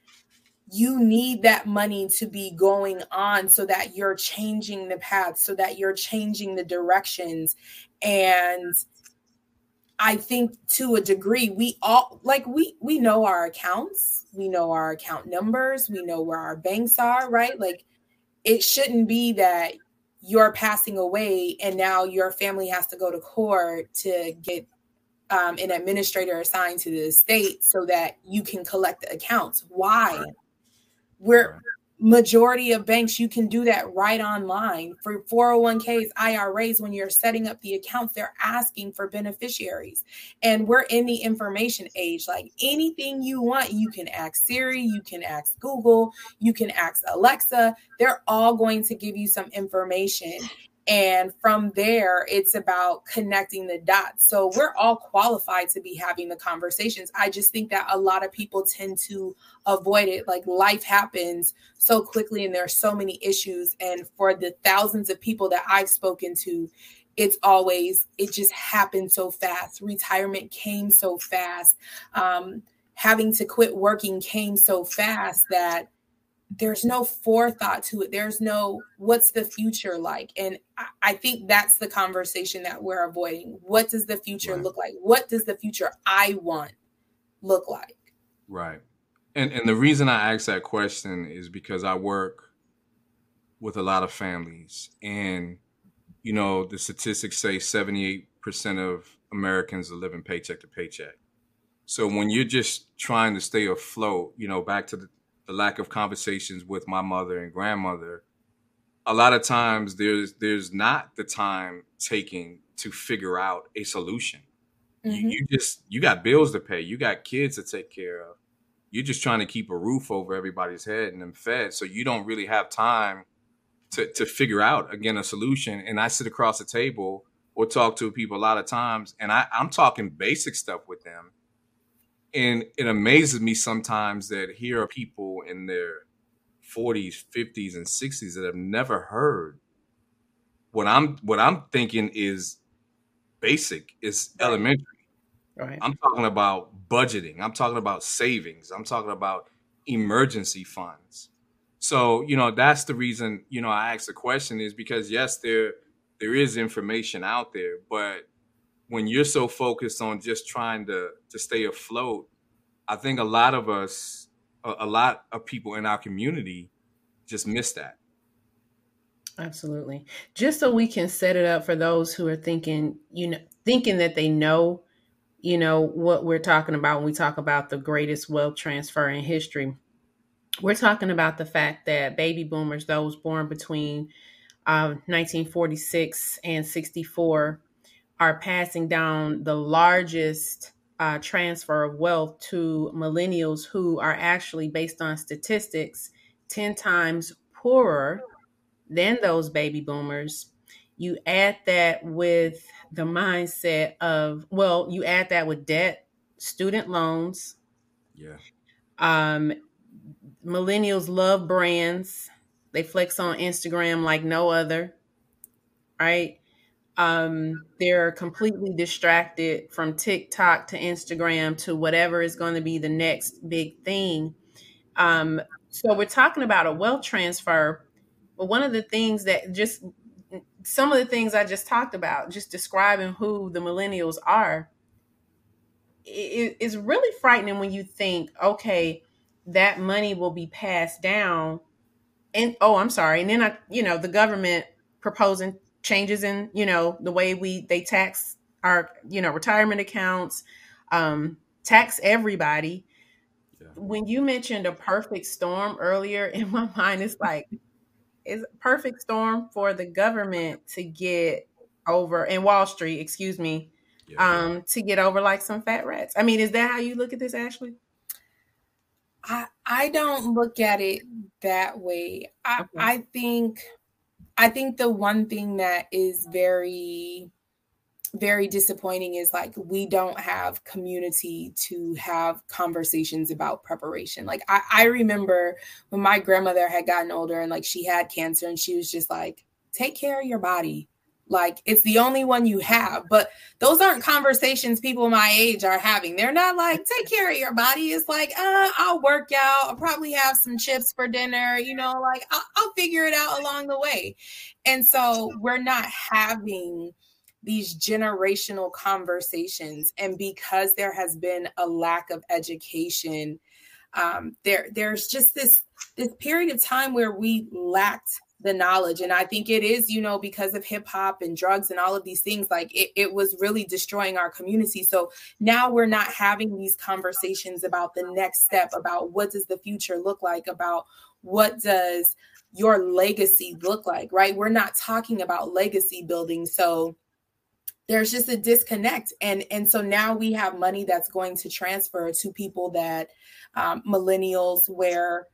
you need that money to be going on so that you're changing the path so that you're changing the directions. And i think to a degree we all like we we know our accounts. We know our account numbers. We know where our banks are right? Like it shouldn't be that you're passing away and now your family has to go to court to get um, an administrator assigned to the estate so that you can collect the accounts. Why? We're majority of banks you can do that right online. For 401ks iras when you're setting up the accounts they're asking for beneficiaries. And we're in the information age. Like anything you want you can ask siri you can ask google you can ask alexa. They're all going to give you some information and from there, it's about connecting the dots. So we're all qualified to be having the conversations. I just think that a lot of people tend to avoid it. Like life happens so quickly, and there are so many issues. And for the thousands of people that I've spoken to, it's always, it just happened so fast. Retirement came so fast. Um, having to quit working came so fast that there's no forethought to it. There's no what's the future like. And I, I think that's the conversation that we're avoiding. What does the future right. look like? What does the future I want look like? Right. And and the reason I ask that question is because I work with a lot of families and you know the statistics say 78% of Americans are living paycheck to paycheck. So when you're just trying to stay afloat, you know, back to the the lack of conversations with my mother and grandmother, a lot of times there's there's not the time taking to figure out a solution. Mm-hmm. You, you just you got bills to pay, you got kids to take care of. You're just trying to keep a roof over everybody's head and them fed, so you don't really have time to to figure out again a solution. And I sit across the table or talk to people a lot of times, and I, I'm talking basic stuff with them and it amazes me sometimes that here are people in their 40s 50s and 60s that have never heard what i'm what i'm thinking is basic is elementary. Right. I'm talking about budgeting. I'm talking about savings. I'm talking about emergency funds. So you know that's the reason you know i asked the question is because yes there there is information out there, but when you're so focused on just trying to to stay afloat, I think a lot of us, a, a lot of people in our community, just miss that. Absolutely. Just so we can set it up for those who are thinking, you know, thinking that they know, you know, what we're talking about when we talk about the greatest wealth transfer in history. We're talking about the fact that baby boomers, those born between uh, 1946 and 64, are passing down the largest uh, transfer of wealth to millennials who are actually, based on statistics, 10 times poorer than those baby boomers. You add that with the mindset of, well, you add that with debt, student loans. Yeah. Um, millennials love brands. They flex on Instagram like no other, right? Um, they're completely distracted from TikTok to Instagram to whatever is going to be the next big thing. Um, so we're talking about a wealth transfer, but one of the things that just some of the things I just talked about, just describing who the millennials are, it is really frightening when you think, okay, that money will be passed down. And oh, I'm sorry. And then I, you know, the government proposing changes in, you know, the way we they tax our, you know, retirement accounts, um, tax everybody. Yeah. When you mentioned a perfect storm earlier, (laughs) in my mind, it's like it's a perfect storm for the government to get over in Wall Street, excuse me, yeah. um, to get over like some fat rats. I mean, is that how you look at this, Ashley? I I don't look at it that way. I okay. I think I think the one thing that is very very disappointing is like we don't have community to have conversations about preparation. Like I, I remember when my grandmother had gotten older and like she had cancer and she was just like, take care of your body like it's the only one you have. But those aren't conversations people my age are having. They're not like take care of your body. It's like uh, i'll work out. I'll probably have some chips for dinner. You know like I'll, I'll figure it out along the way. And so we're not having these generational conversations. And because there has been a lack of education um, there there's just this this period of time where we lacked the knowledge. And i think it is you know because of hip hop and drugs and all of these things like it, it was really destroying our community. So now we're not having these conversations about the next step about what does the future look like about what does your legacy look like right? We're not talking about legacy building. So there's just a disconnect. And and so now we have money that's going to transfer to people that um, millennials where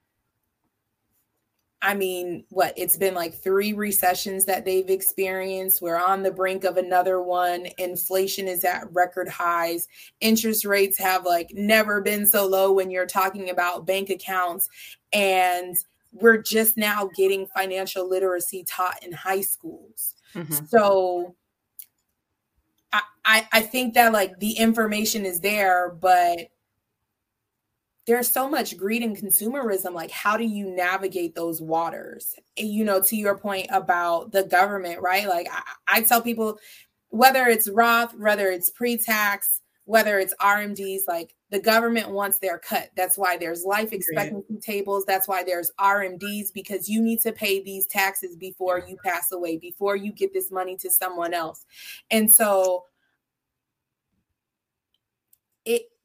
I mean, what it's been like three recessions that they've experienced. We're on the brink of another one. Inflation is at record highs. Interest rates have like never been so low when you're talking about bank accounts. And we're just now getting financial literacy taught in high schools. Mm-hmm. So I, I, I think that like the information is there, but there's so much greed and consumerism like how do you navigate those waters? Eh, you know to your point about the government right? Like I, I tell people whether it's roth whether it's pre-tax whether it's rmds like the government wants their cut. That's why there's life expectancy tables. That's why there's rmds because you need to pay these taxes before you pass away before you get this money to someone else. And so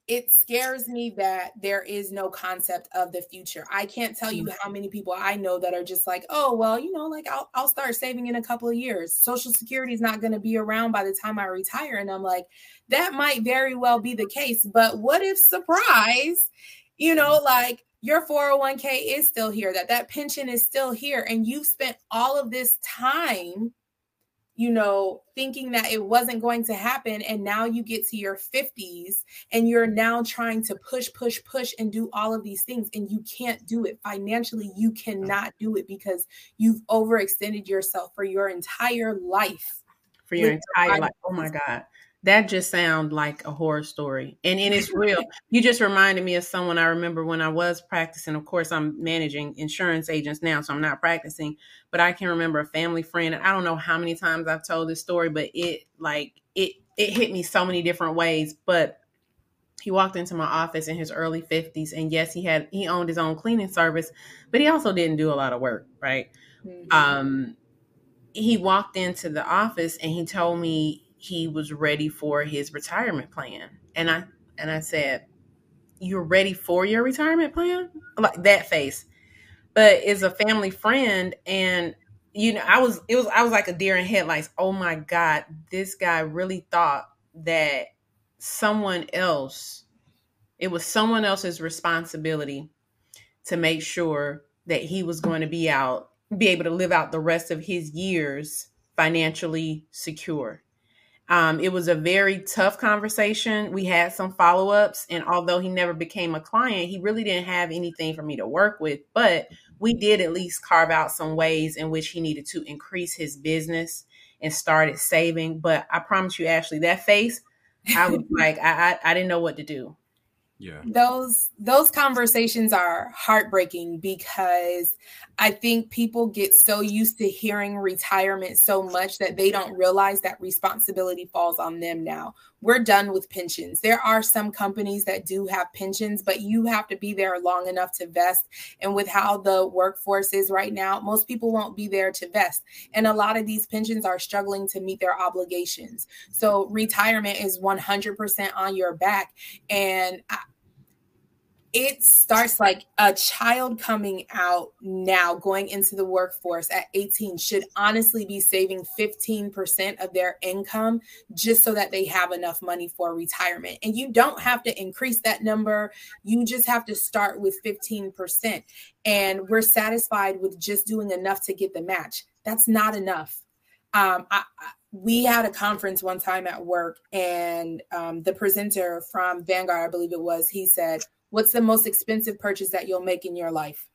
it scares me that there is no concept of the future. I can't tell you mm. how many people I know that are just like, oh, well, you know, like I'll, I'll start saving in a couple of years. Social Security is not going to be around by the time I retire. And I'm like, that might very well be the case. But what if, surprise, you know, like your 401k is still here, that that pension is still here, and you've spent all of this time you know, thinking that it wasn't going to happen. And now you get to your 50s and you're now trying to push, push, push and do all of these things. And you can't do it financially. You cannot do it because you've overextended yourself for your entire life. For your entire life. Oh my God. That just sounds like a horror story and, and it's real. You just reminded me of someone i remember when i was practicing. Of course i'm managing insurance agents now so i'm not practicing but i can remember a family friend and i don't know how many times i've told this story but it like it it hit me so many different ways but he walked into my office in his early 50s and yes he had he owned his own cleaning service but he also didn't do a lot of work right? Mm-hmm. um he walked into the office and he told me he was ready for his retirement plan. And I and I said, "You're ready for your retirement plan?" Like that face. But it's a family friend and you know, I was it was I was like a deer in headlights. Oh my god, this guy really thought that someone else it was someone else's responsibility to make sure that he was going to be out be able to live out the rest of his years financially secure. Um, it was a very tough conversation. We had some follow ups, and although he never became a client, he really didn't have anything for me to work with. But we did at least carve out some ways in which he needed to increase his business and started saving. But I promise you, Ashley, that face, I was (laughs) like, I, I, I didn't know what to do those those conversations are heartbreaking because i think people get so used to hearing retirement so much that they don't realize that responsibility falls on them now. We're done with pensions. There are some companies that do have pensions but you have to be there long enough to vest. And with how the workforce is right now most people won't be there to vest. And a lot of these pensions are struggling to meet their obligations. So retirement is 100% on your back. And I, it starts like a child coming out now going into the workforce at 18 should honestly be saving 15% of their income just so that they have enough money for retirement. And you don't have to increase that number. You just have to start with 15% and we're satisfied with just doing enough to get the match. That's not enough. Um, I, I, we had a conference one time at work and um, the presenter from vanguard i believe it was he said What's the most expensive purchase that you'll make in your life?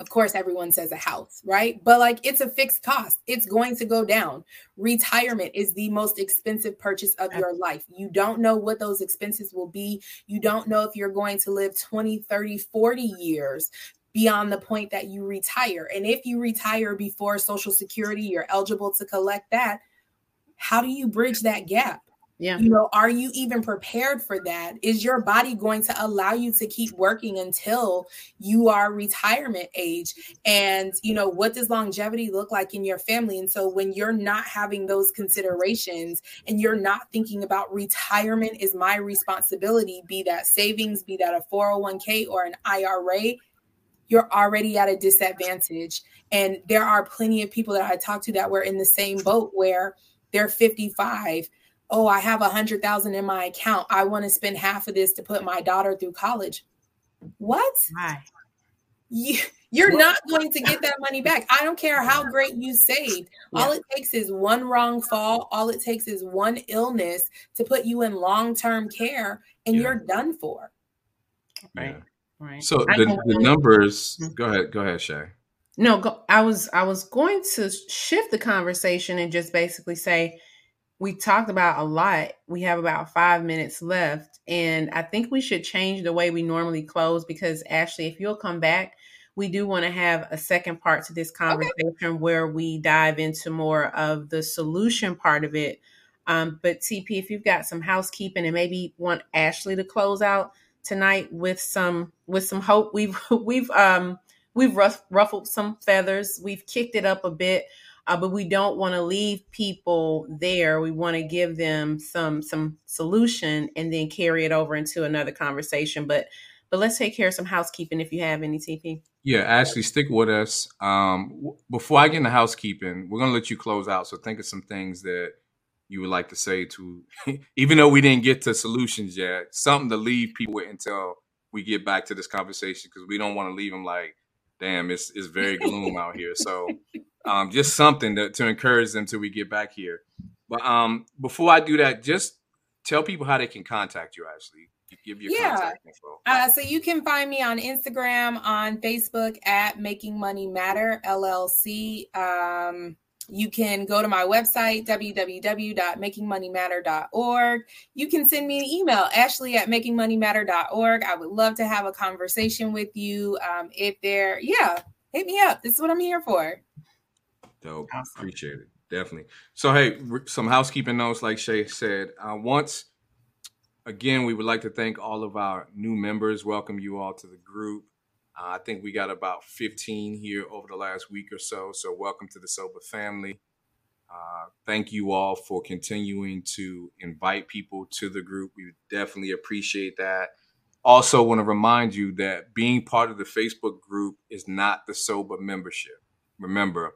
Of course, everyone says a house, right? But like it's a fixed cost, it's going to go down. Retirement is the most expensive purchase of your life. You don't know what those expenses will be. You don't know if you're going to live 20, 30, 40 years beyond the point that you retire. And if you retire before Social Security, you're eligible to collect that. How do you bridge that gap? Yeah. You know, are you even prepared for that? Is your body going to allow you to keep working until you are retirement age? And, you know, what does longevity look like in your family? And so when you're not having those considerations and you're not thinking about retirement is my responsibility, be that savings, be that a 401k or an IRA, you're already at a disadvantage. And there are plenty of people that I talked to that were in the same boat where they're 55 oh, I have a hundred thousand in my account. I want to spend half of this to put my daughter through college. What? Why? You, you're what? not going to get that money back. I don't care how great you saved. Yeah. All it takes is one wrong fall. All it takes is one illness to put you in long term care, and yeah. you're done for. Right. Right. So the, the numbers. Mm-hmm. Go ahead. Go ahead, Che. No, go, I was I was going to shift the conversation and just basically say we talked about a lot. We have about five minutes left. And I think we should change the way we normally close because, Ashley, if you'll come back, we do want to have a second part to this conversation okay. where we dive into more of the solution part of it. Um, but TP, if you've got some housekeeping and maybe want Ashley to close out tonight with some with some hope, we've (laughs) we've um we've ruffled some feathers, we've kicked it up a bit uh, but we don't want to leave people there. We want to give them some some solution and then carry it over into another conversation. But but let's take care of some housekeeping if you have any TP. Yeah, Ashley, stick with us. Um, w- before I get into housekeeping, we're gonna let you close out. So think of some things that you would like to say to, (laughs) even though we didn't get to solutions yet, something to leave people with until we get back to this conversation because we don't want to leave them like, damn, it's it's very (laughs) gloom out here. So um, just something to, to encourage them till we get back here. But um, before I do that, just tell people how they can contact you. Ashley, give your yeah. contact info. Uh, so you can find me on Instagram, on Facebook at Making Money Matter LLC. Um, you can go to my website, www.makingmoneymatter.org. You can send me an email, Ashley at makingmoneymatter.org. I would love to have a conversation with you. Um, if there, yeah, hit me up. This is what I'm here for. Dope. Awesome. Appreciate it. Definitely. So, hey, some housekeeping notes, like Che said. Uh, once again, we would like to thank all of our new members, welcome you all to the group. Uh, I think we got about 15 here over the last week or so. So, welcome to the SOBA family. Uh, thank you all for continuing to invite people to the group. We definitely appreciate that. Also, want to remind you that being part of the Facebook group is not the SOBA membership. Remember,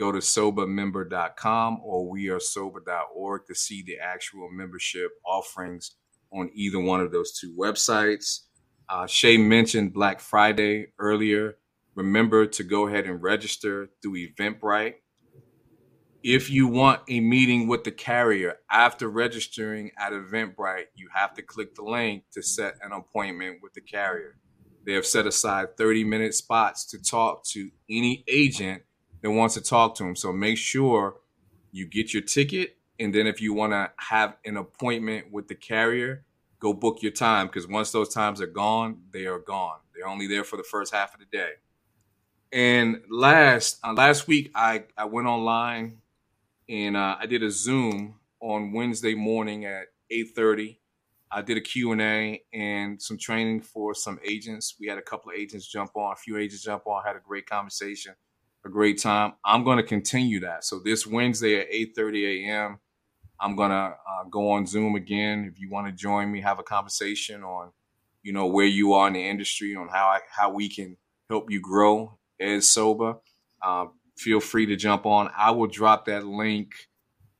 go to sobamember.com or wearesoba.org to see the actual membership offerings on either one of those two websites. Uh, Che mentioned Black Friday earlier. Remember to go ahead and register through Eventbrite. If you want a meeting with the carrier after registering at Eventbrite, you have to click the link to set an appointment with the carrier. They have set aside 30 minute spots to talk to any agent that wants to talk to them. So make sure you get your ticket. And then if you want to have an appointment with the carrier, go book your time because once those times are gone, they are gone. They're only there for the first half of the day. And last uh, last week, I I went online and uh, I did a Zoom on Wednesday morning at eight thirty. I did a Q&A and some training for some agents. We had a couple of agents jump on, a few agents jump on, had a great conversation, a great time. I'm going to continue that. So this Wednesday at 8:30 a.m., I'm gonna uh, go on Zoom again. If you want to join me, have a conversation on, you know, where you are in the industry, on how I, how we can help you grow as SOBA. Uh, feel free to jump on. I will drop that link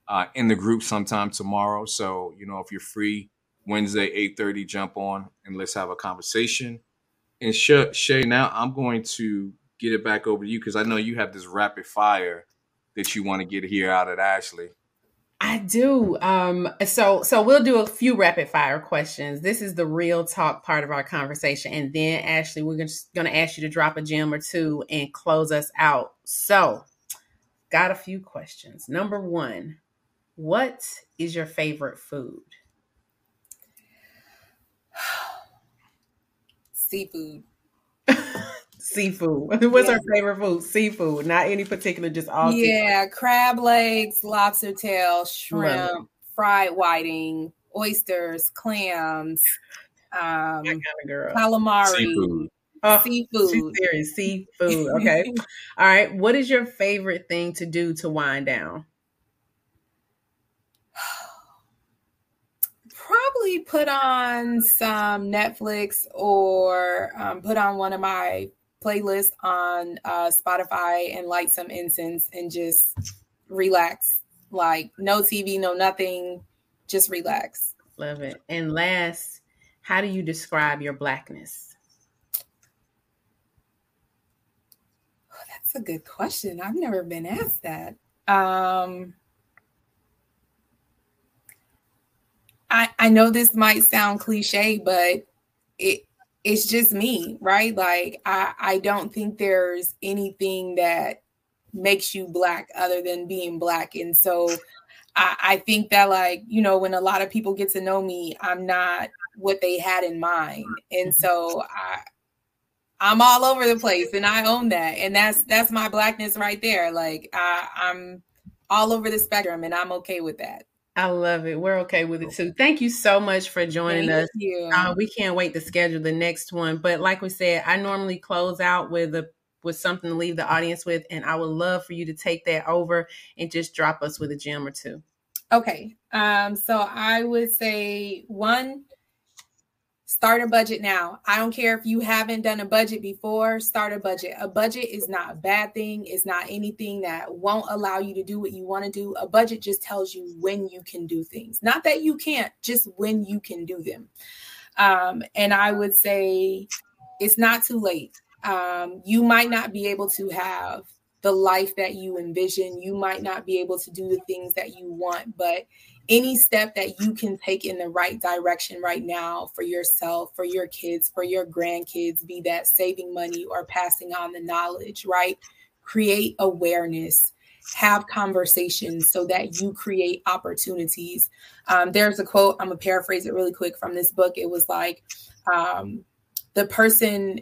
uh, in the group sometime tomorrow. So you know, if you're free Wednesday, eight thirty, jump on and let's have a conversation. And Che, now I'm going to get it back over to you because I know you have this rapid fire that you want to get here out at Ashley. I do. Um, so so we'll do a few rapid fire questions. This is the real talk part of our conversation, and then Ashley, we're just going to ask you to drop a gem or two and close us out. So, got a few questions. Number one, what is your favorite food? (sighs) Seafood. Seafood. (laughs) What's yeah. our favorite food? Seafood, not any particular, just all. Yeah, seafood. crab legs, lobster tail, shrimp, fried whiting, oysters, clams, um, kind of calamari. Seafood. Oh, seafood. Serious. Seafood. Okay. (laughs) all right. What is your favorite thing to do to wind down? Probably put on some Netflix or um, put on one of my playlists on uh, Spotify and light some incense and just relax. Like no TV, no nothing, just relax. Love it. And last, how do you describe your blackness? Oh, that's a good question. I've never been asked that. Um, I I know this might sound cliche, but it it's just me, right? Like I I don't think there's anything that makes you black other than being black. And so I, I think that like, you know, when a lot of people get to know me, I'm not what they had in mind. And mm-hmm. so I I'm all over the place and I own that. And that's that's my blackness right there. Like I, I'm all over the spectrum and I'm okay with that. I love it. We're okay with it too. Thank you so much for joining Thank us. Uh, we can't wait to schedule the next one. But like we said, I normally close out with a with something to leave the audience with, and I would love for you to take that over and just drop us with a gem or two. Okay. Um, so I would say one, Start a budget now. I don't care if you haven't done a budget before, start a budget. A budget is not a bad thing, it's not anything that won't allow you to do what you want to do. A budget just tells you when you can do things. Not that you can't, just when you can do them. Um, and I would say it's not too late. Um, you might not be able to have the life that you envision. You might not be able to do the things that you want, but any step that you can take in the right direction right now for yourself, for your kids, for your grandkids, be that saving money or passing on the knowledge, right? Create awareness have conversations so that you create opportunities. Um, there's a quote, I'm gonna paraphrase it really quick from this book. It was like, um, the person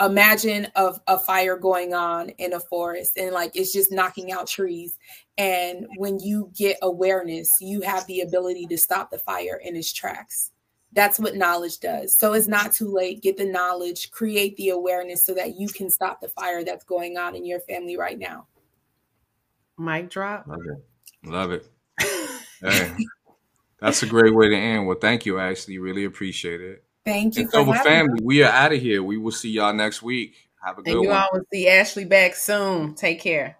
imagine of a fire going on in a forest and like it's just knocking out trees. And when you get awareness you have the ability to stop the fire in its tracks. That's what knowledge does. So it's not too late. Get the knowledge create the awareness so that you can stop the fire that's going on in your family right now. Mic drop. Love it. Love it. (laughs) Hey, that's a great way to end. Well thank you ashley. Really appreciate it Thank you. And so, family, we are out of here. We will see y'all next week. Have a good and you one. all will see Ashley back soon. Take care.